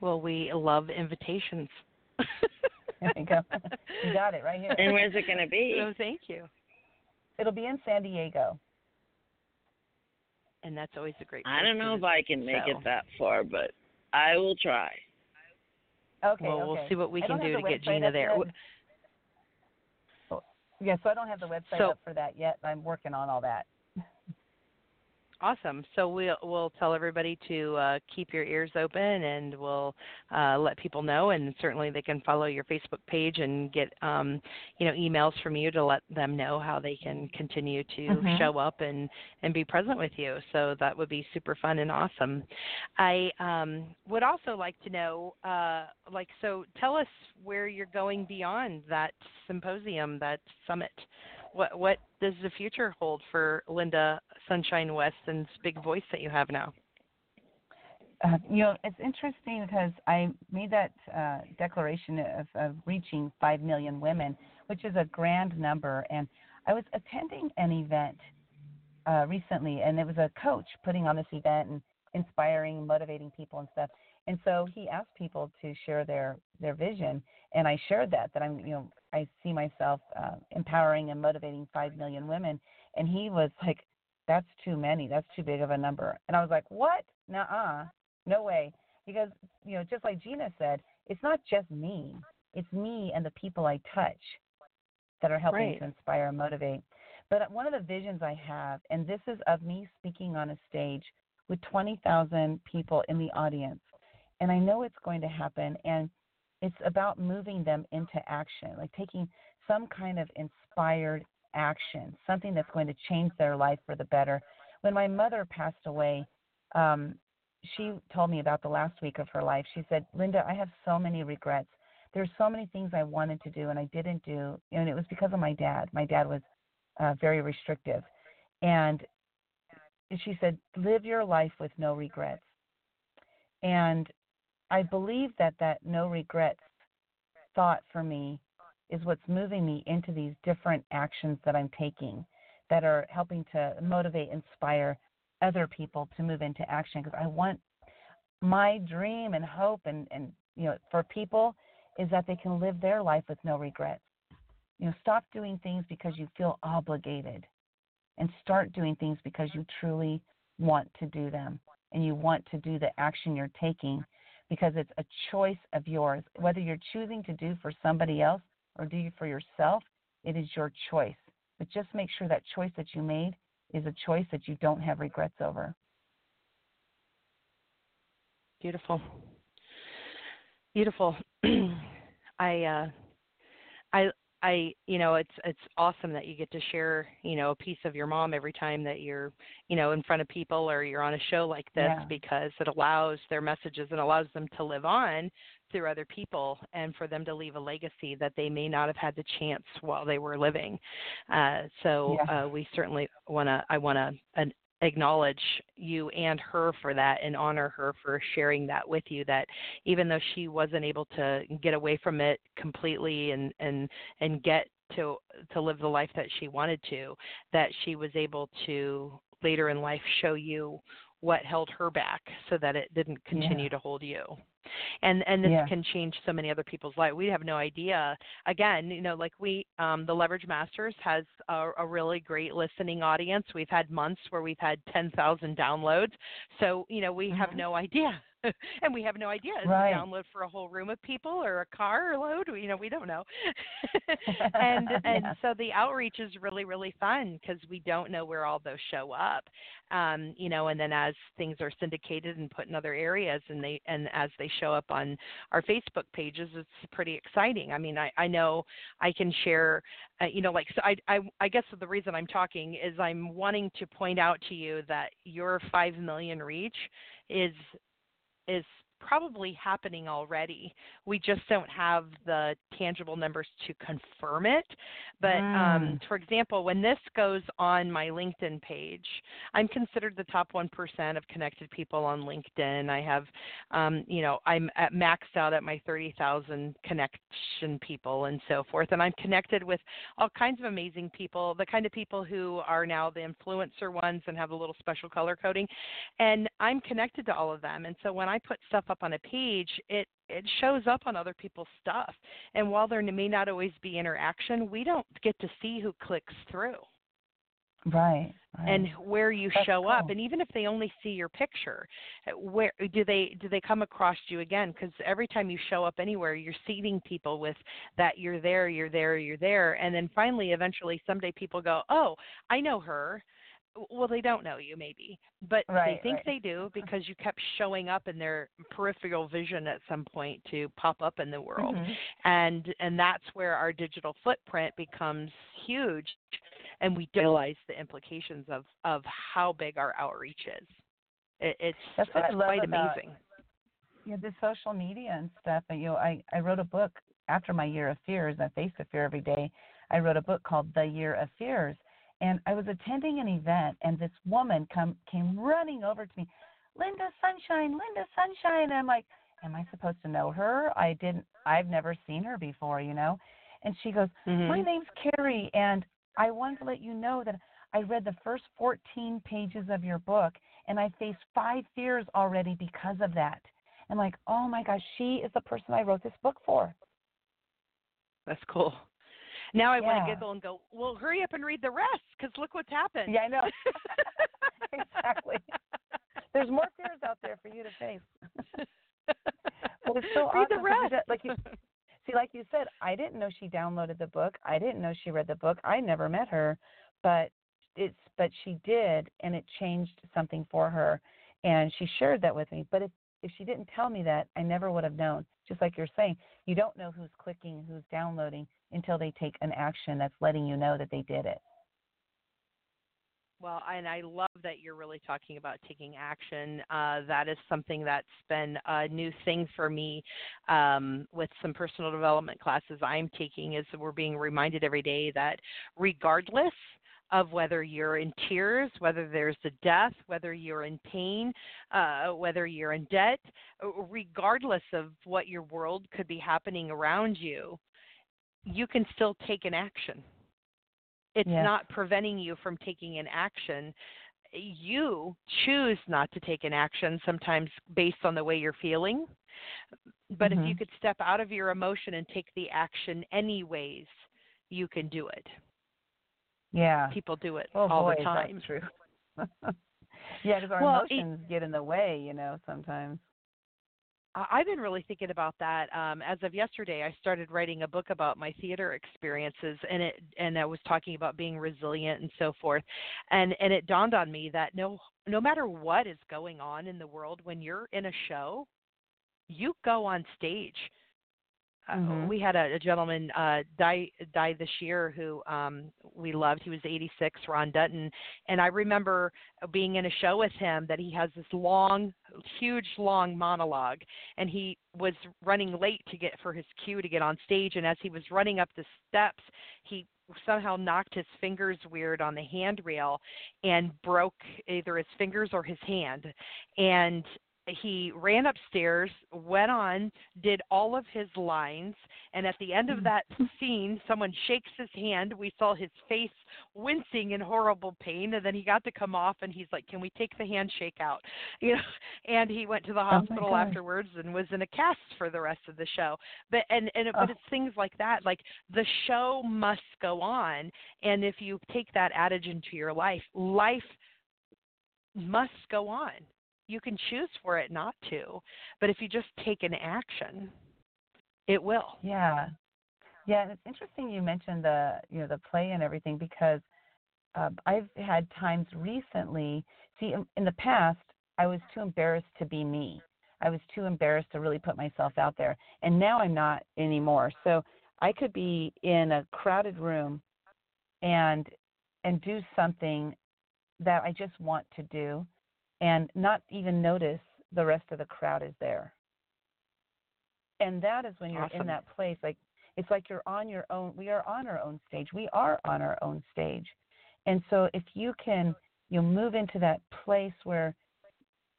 Well, we love invitations. There you go. You got it right here. And where's it going to be? So thank you. It'll be in San Diego. And that's always a great. I don't know if I can make so. it that far, but I will try. Okay. Well, okay. we'll see what we I can don't to get Gina there. yet. Yeah, so I don't have the website So- up for that yet. I'm working on all that. Awesome. So we'll we'll tell everybody to uh, keep your ears open, and we'll uh, let people know. And certainly they can follow your Facebook page and get um, you know emails from you to let them know how they can continue to Mhm. show up and and be present with you. So that would be super fun and awesome. I um, would also like to know, uh, like, so tell us where you're going beyond that symposium, that summit. What what does the future hold for Lynda Sunshine West and this big voice that you have now? Uh, you know, it's interesting because I made that uh, declaration of, of reaching 5 million women, which is a grand number. And I was attending an event uh, recently, and it was a coach putting on this event and inspiring, motivating people and stuff. And so he asked people to share their their vision, and I shared that that I'm, you know, I see myself uh, empowering and motivating 5 million women. And he was like, "That's too many. That's too big of a number." And I was like, "What? Nuh-uh." No way. Because, you know, just like Gina said, it's not just me. It's me and the people I touch that are helping Right. to inspire and motivate. But one of the visions I have, and this is of me speaking on a stage with 20,000 people in the audience, and I know it's going to happen, and it's about moving them into action, like taking some kind of inspired action, something that's going to change their life for the better. When my mother passed away, um, she told me about the last week of her life. She said, Lynda, I have so many regrets. There's so many things I wanted to do and I didn't do, and it was because of my dad. My dad was uh, very restrictive, and she said, live your life with no regrets. And I believe that that no regrets thought for me is what's moving me into these different actions that I'm taking that are helping to motivate, inspire other people to move into action because I want my dream and hope and and you know for people is that they can live their life with no regrets. You know, stop doing things because you feel obligated and start doing things because you truly want to do them and you want to do the action you're taking because it's a choice of yours. Whether you're choosing to do for somebody else or do you for yourself, it is your choice. But just make sure that choice that you made is a choice that you don't have regrets over. Beautiful. Beautiful. I uh I I you know it's it's awesome that you get to share you know a piece of your mom every time that you're you know in front of people or you're on a show like this Yeah. because it allows their messages and allows them to live on through other people and for them to leave a legacy that they may not have had the chance while they were living. Uh, so Yeah. uh, we certainly want to I want to acknowledge you and her for that and honor her for sharing that with you that even though she wasn't able to get away from it completely and and and get to to live the life that she wanted to that she was able to later in life show you what held her back so that it didn't continue to hold you and and this Yeah. can change so many other people's lives we have no idea. Again you know like we um the leverage masters has a, a really great listening audience. We've had months where we've had 10,000 downloads. So you know we have Mhm. no idea and we have no idea. Is Right. it download for a whole room of people or a car load you know we don't know. And and so the outreach is really really fun because we don't know where all those show up um you know and then as things are syndicated and put in other areas and they and as they show up on our facebook pages it's pretty exciting. I mean i i know i can share uh, you know like so I, I i guess the reason i'm talking is i'm wanting to point out to you that your 5 million reach is is probably happening already. We just don't have the tangible numbers to confirm it. But um, Mm. for example, when this goes on my LinkedIn page, I'm considered the top 1% of connected people on LinkedIn. I have, um, you know, I'm at maxed out at my 30,000 connection people and so forth. And I'm connected with all kinds of amazing people, the kind of people who are now the influencer ones and have a little special color coding and I'm connected to all of them. And so when I put stuff up on a page, it it shows up on other people's stuff. And while there may not always be interaction, we don't get to see who clicks through right, right. and where you That's show up. And even if they only see your picture, uh, where do they do they come across you again? Because every time you show up anywhere, you're seeding people with that you're there, you're there, you're there, and then finally, eventually, someday people go, "Oh, I know her." Well they don't know you maybe but Right, they think right. they do because you kept showing up in their peripheral vision at some point to pop up in the world Mhm. and and that's where our digital footprint becomes huge and we don't realize the implications of of how big our outreach is it, it's That's what I it's love quite about- amazing Yeah, the social media and stuff. And, you know, I I wrote a book after my year of fears. I faced a fear every day. I wrote a book called The Year of Fears, and I was attending an event, and this woman come came running over to me, Lynda Sunshine, Lynda Sunshine. And I'm like, am I supposed to know her? I didn't. I've never seen her before, you know. And she goes, Mhm. my name's Carrie, and I wanted to let you know that I read the first 14 pages of your book, and I faced five fears already because of that. And like, oh my gosh, she is the person I wrote this book for. that's cool now i want to giggle and go well hurry up and read the rest because look what's happened Yeah, I know. exactly. There's more fears out there for you to face. well, it's so read awesome. the rest got- like you see, like you said, I didn't know she downloaded the book. I didn't know she read the book. I never met her, but it's but she did, and it changed something for her, and she shared that with me. But if if she didn't tell me that, I never would have known. Just like you're saying, you don't know who's clicking, who's downloading until they take an action that's letting you know that they did it. Well, and I love that you're really talking about taking action. Uh, that is something that's been a new thing for me um, with some personal development classes I'm taking. Is we're being reminded every day that regardless of whether you're in tears, whether there's a death, whether you're in pain, uh, whether you're in debt, regardless of what your world could be happening around you, you can still take an action it's Yes. not preventing you from taking an action you choose not to take an action sometimes based on the way you're feeling but if you Mhm. could step out of your emotion and take the action anyways you can do it Yeah. people do it Oh all boy, the time true. yeah, because our Well, it- emotions get in the way, you know, sometimes. I've been really thinking about that. Um, as of yesterday, I started writing a book about my theater experiences, and it and I was talking about being resilient and so forth. And and it dawned on me that no no matter what is going on in the world, when you're in a show, you go on stage mm-hmm. uh, we had a, a gentleman uh, die die this year who um, we loved. He was 86, Ron Dutton, and I remember being in a show with him that he has this long, huge, long monologue, and he was running late to get for his cue to get on stage. And as he was running up the steps, he somehow knocked his fingers weird on the handrail and broke either his fingers or his hand and he ran upstairs, went on, did all of his lines, and at the end of that mm-hmm. scene, someone shakes his hand. We saw his face wincing in horrible pain, and then he got to come off, and he's like, "Can we take the handshake out?" You know, and he went to the oh hospital oh afterwards and was in a cast for the rest of the show. But and and it, oh. but it's things like that. Like the show must go on, and if you take that adage into your life, life must go on you can choose for it not to but if you just take an action it will. Yeah. Yeah and it's interesting you mentioned the you know the play and everything because uh, i've had times recently see in, in the past i was too embarrassed to be me. I was too embarrassed to really put myself out there and now i'm not anymore. So i could be in a crowded room and and do something that i just want to do and not even notice the rest of the crowd is there. And that is when you're awesome. in that place. Like it's like you're on your own. We are on our own stage. We are on our own stage. And so if you can, you move into that place where,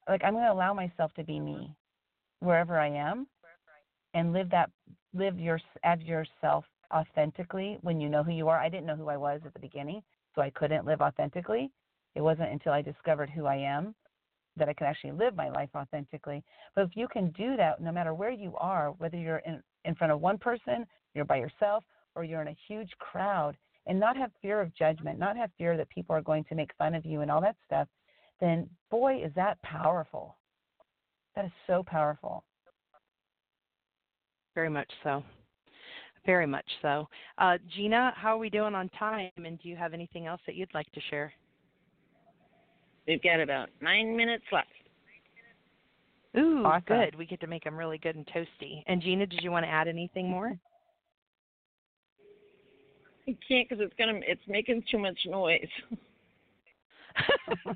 like, I'm going to allow myself to be me, wherever I am, and live that, live your as yourself authentically when you know who you are. I didn't know who I was at the beginning, so I couldn't live authentically. It wasn't until I discovered who I am that I can actually live my life authentically. But if you can do that, no matter where you are, whether you're in, in front of one person, you're by yourself, or you're in a huge crowd, and not have fear of judgment, not have fear that people are going to make fun of you and all that stuff, then boy, is that powerful. That is so powerful. Very much so. Very much so. Uh, Gina, how are we doing on time? And do you have anything else that you'd like to share? We've got about nine minutes left. Ooh, awesome. good. We get to make them really good and toasty. And Gina, did you want to add anything more? I can't because it's gonna it's making too much noise.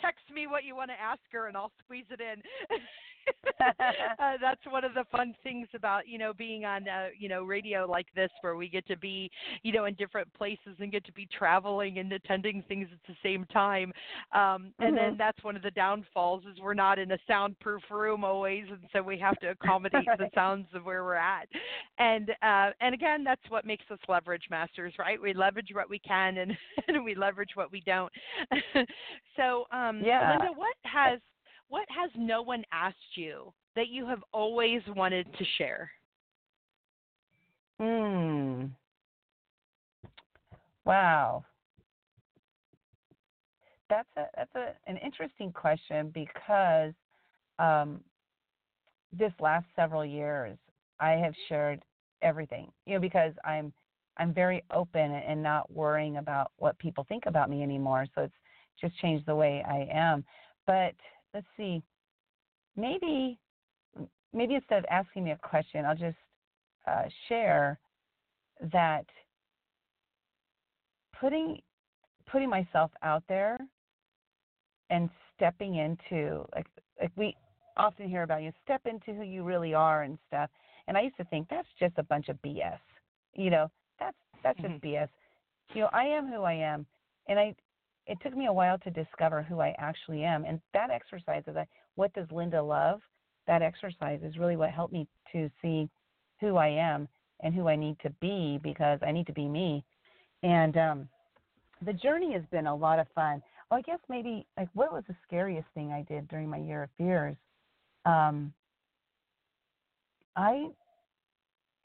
Text me what you want to ask her, and I'll squeeze it in. uh, that's one of the fun things about you know being on uh, you know radio like this where we get to be you know in different places and get to be traveling and attending things at the same time. Um and mm-hmm. then that's one of the downfalls is we're not in a soundproof room always and so we have to accommodate the sounds of where we're at. And uh and again that's what makes us leverage masters right? We leverage what we can and, and we leverage what we don't. So um yeah. lynda what has what has no one asked you that you have always wanted to share? Hmm. Wow. That's a that's a an interesting question because um, this last several years I have shared everything. You know, because I'm I'm very open and not worrying about what people think about me anymore. So it's just changed the way I am. But let's see, maybe maybe instead of asking me a question, I'll just uh, share that putting putting myself out there and stepping into like like we often hear about you step into who you really are and stuff. And i used to think that's just a bunch of bs you know that's that's just mm-hmm. bs you know i am who i am. And i it took me a while to discover who I actually am. And that exercise is like, what does Lynda love? That exercise is really what helped me to see who I am and who I need to be because I need to be me. And um, the journey has been a lot of fun. Well, I guess maybe like what was the scariest thing I did during my year of fears? Um, I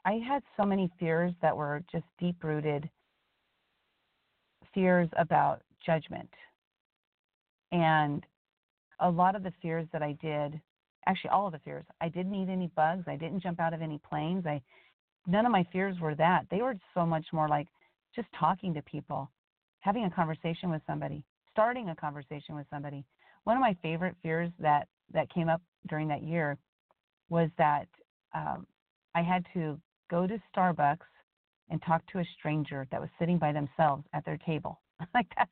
I had so many fears that were just deep rooted fears about judgment. And a lot of the fears that I did, actually all of the fears, I didn't eat any bugs, I didn't jump out of any planes. I none of my fears were that. They were so much more like just talking to people, having a conversation with somebody, starting a conversation with somebody. One of my favorite fears that that came up during that year was that um, I had to go to Starbucks and talk to a stranger that was sitting by themselves at their table. like that.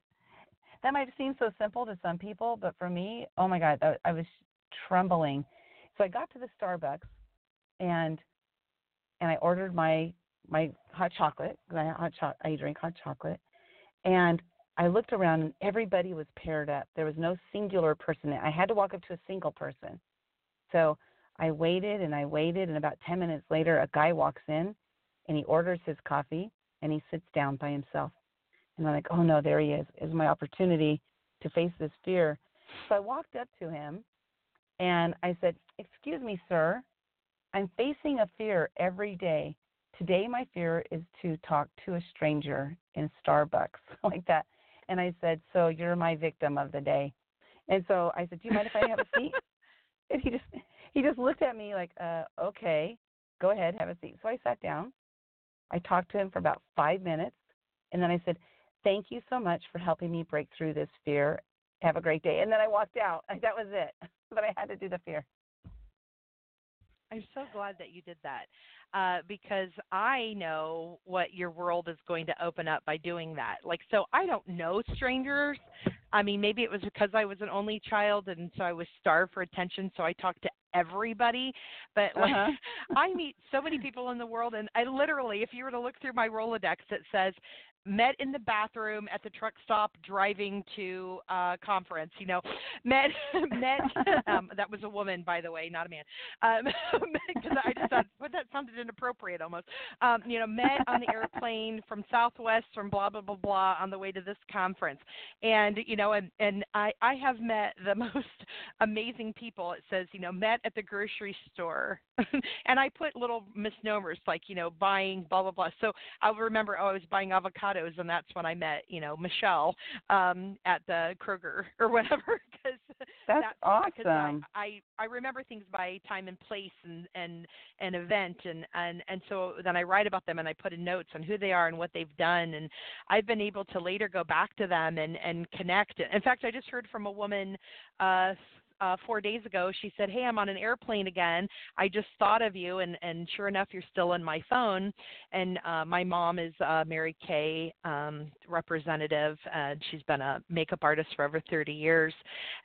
That might seem so simple to some people, but for me, oh my God, I was trembling. So I got to the Starbucks and and I ordered my my hot chocolate because I hot cho- I drink hot chocolate, and I looked around and everybody was paired up. There was no singular person. I had to walk up to a single person. So I waited and I waited, and about 10 minutes later, a guy walks in and he orders his coffee and he sits down by himself. And I'm like, oh no, there he is. Is my opportunity to face this fear. So I walked up to him and I said, Excuse me, sir. I'm facing a fear every day. Today, my fear is to talk to a stranger in Starbucks, like that. And I said, So you're my victim of the day. And so I said, Do you mind if I have a seat? and he just he just looked at me like, uh, okay, go ahead, have a seat. So I sat down. I talked to him for about five minutes, and then I said, Thank you so much for helping me break through this fear. Have a great day. And then I walked out. That was it. But I had to do the fear. I'm so glad that you did that uh, because I know what your world is going to open up by doing that. Like, so I don't know strangers. I mean, maybe it was because I was an only child and so I was starved for attention, so I talked to everybody. But like, uh-huh. I meet so many people in the world, and I literally, if you were to look through my Rolodex, it says met in the bathroom at the truck stop driving to a conference you know met met um that was a woman by the way not a man um because i just thought but that sounded inappropriate almost um you know met on the airplane from southwest from blah blah blah blah on the way to this conference and you know and and i i have met the most amazing people it says you know met at the grocery store and i put little misnomers like you know buying blah blah blah so i'll remember oh i was buying avocados, and that's when I met, you know, Michelle um, at the Kroger or whatever. Cause that's, that's awesome. I, I I remember things by time and place and and an event, and and and so then I write about them and I put in notes on who they are and what they've done, and I've been able to later go back to them and and connect. In fact, I just heard from a woman uh uh, four days ago. She said, "Hey, I'm on an airplane again. I just thought of you, and and sure enough, you're still in my phone." And uh, my mom is uh, Mary Kay um, representative, and she's been a makeup artist for over 30 years.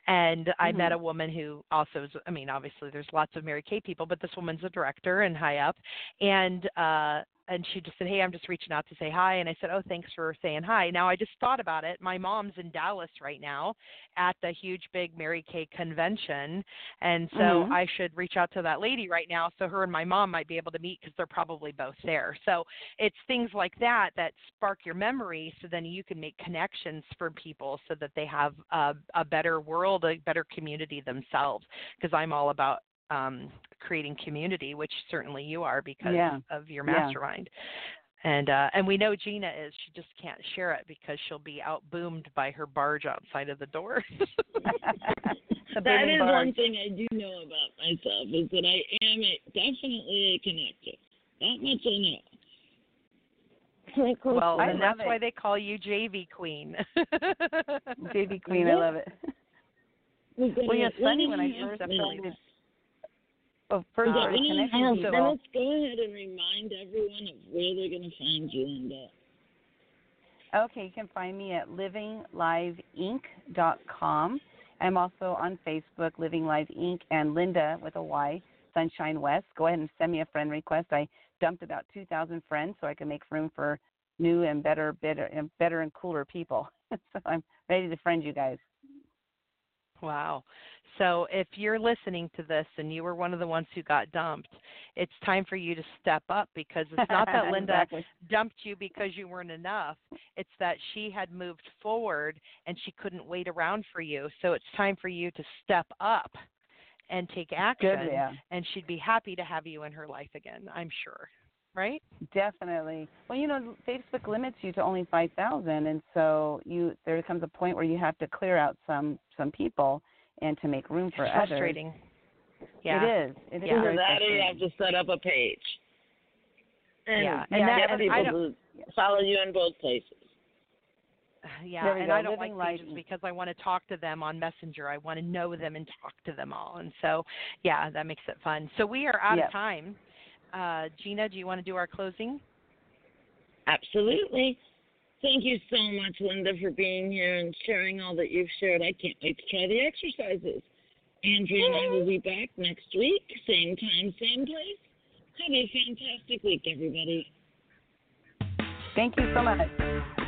And mm-hmm. I met mm-hmm. a woman who also is. I mean, obviously, there's lots of Mary Kay people, but this woman's a director and high up, and uh, and she just said, "Hey, I'm just reaching out to say hi." And I said, "Oh, thanks for saying hi." Now I just thought about it. My mom's in Dallas right now at the huge big Mary Kay convention, and so mm-hmm. I should reach out to that lady right now so her and my mom might be able to meet because they're probably both there. So it's things like that that spark your memory, so then you can make connections for people so that they have a, a better world, a better community themselves. Because I'm all about um, creating community, which certainly you are because yeah. of your mastermind. Yeah. And uh, and we know Gina is. She just can't share it because she'll be out boomed by her barge outside of the door. that is barge. one thing I do know about myself is that I am a, definitely a connector. That much I know. Well, and that's it. why they call you JV Queen. JV Queen, I love it. Well, it's funny when I first started of further uh, connection. So let's go ahead and remind everyone of where they're going to find you, Lynda. Okay, you can find me at livingliveinc.com. I'm also on Facebook, Living Live Inc. and Lynda with a Y, Sunshine West. Go ahead and send me a friend request. I dumped about 2,000 friends so I can make room for new and better, better, and better and cooler people. so I'm ready to friend you guys. Wow. So if you're listening to this and you were one of the ones who got dumped, it's time for you to step up because it's not that Lynda exactly. dumped you because you weren't enough. It's that she had moved forward and she couldn't wait around for you. So it's time for you to step up and take action Good, yeah. and she'd be happy to have you in her life again, I'm sure. Right? Definitely. Well, you know, Facebook limits you to only 5,000 and so you there comes a point where you have to clear out some some people and to make room for it's others. Frustrating. Yeah. It is. It is yeah. very that you have to set up a page. And yeah, and yeah, get people to follow you in both places. Yeah, and go. I don't Living like pages because I want to talk to them on Messenger. I want to know them and talk to them all. And so, yeah, that makes it fun. So we are out yep. of time. Uh, Gina, do you want to do our closing? Absolutely. Thank you so much, Lynda, for being here and sharing all that you've shared. I can't wait to try the exercises. Andrea and I will be back next week, same time, same place. Have a fantastic week, everybody. Thank you so much.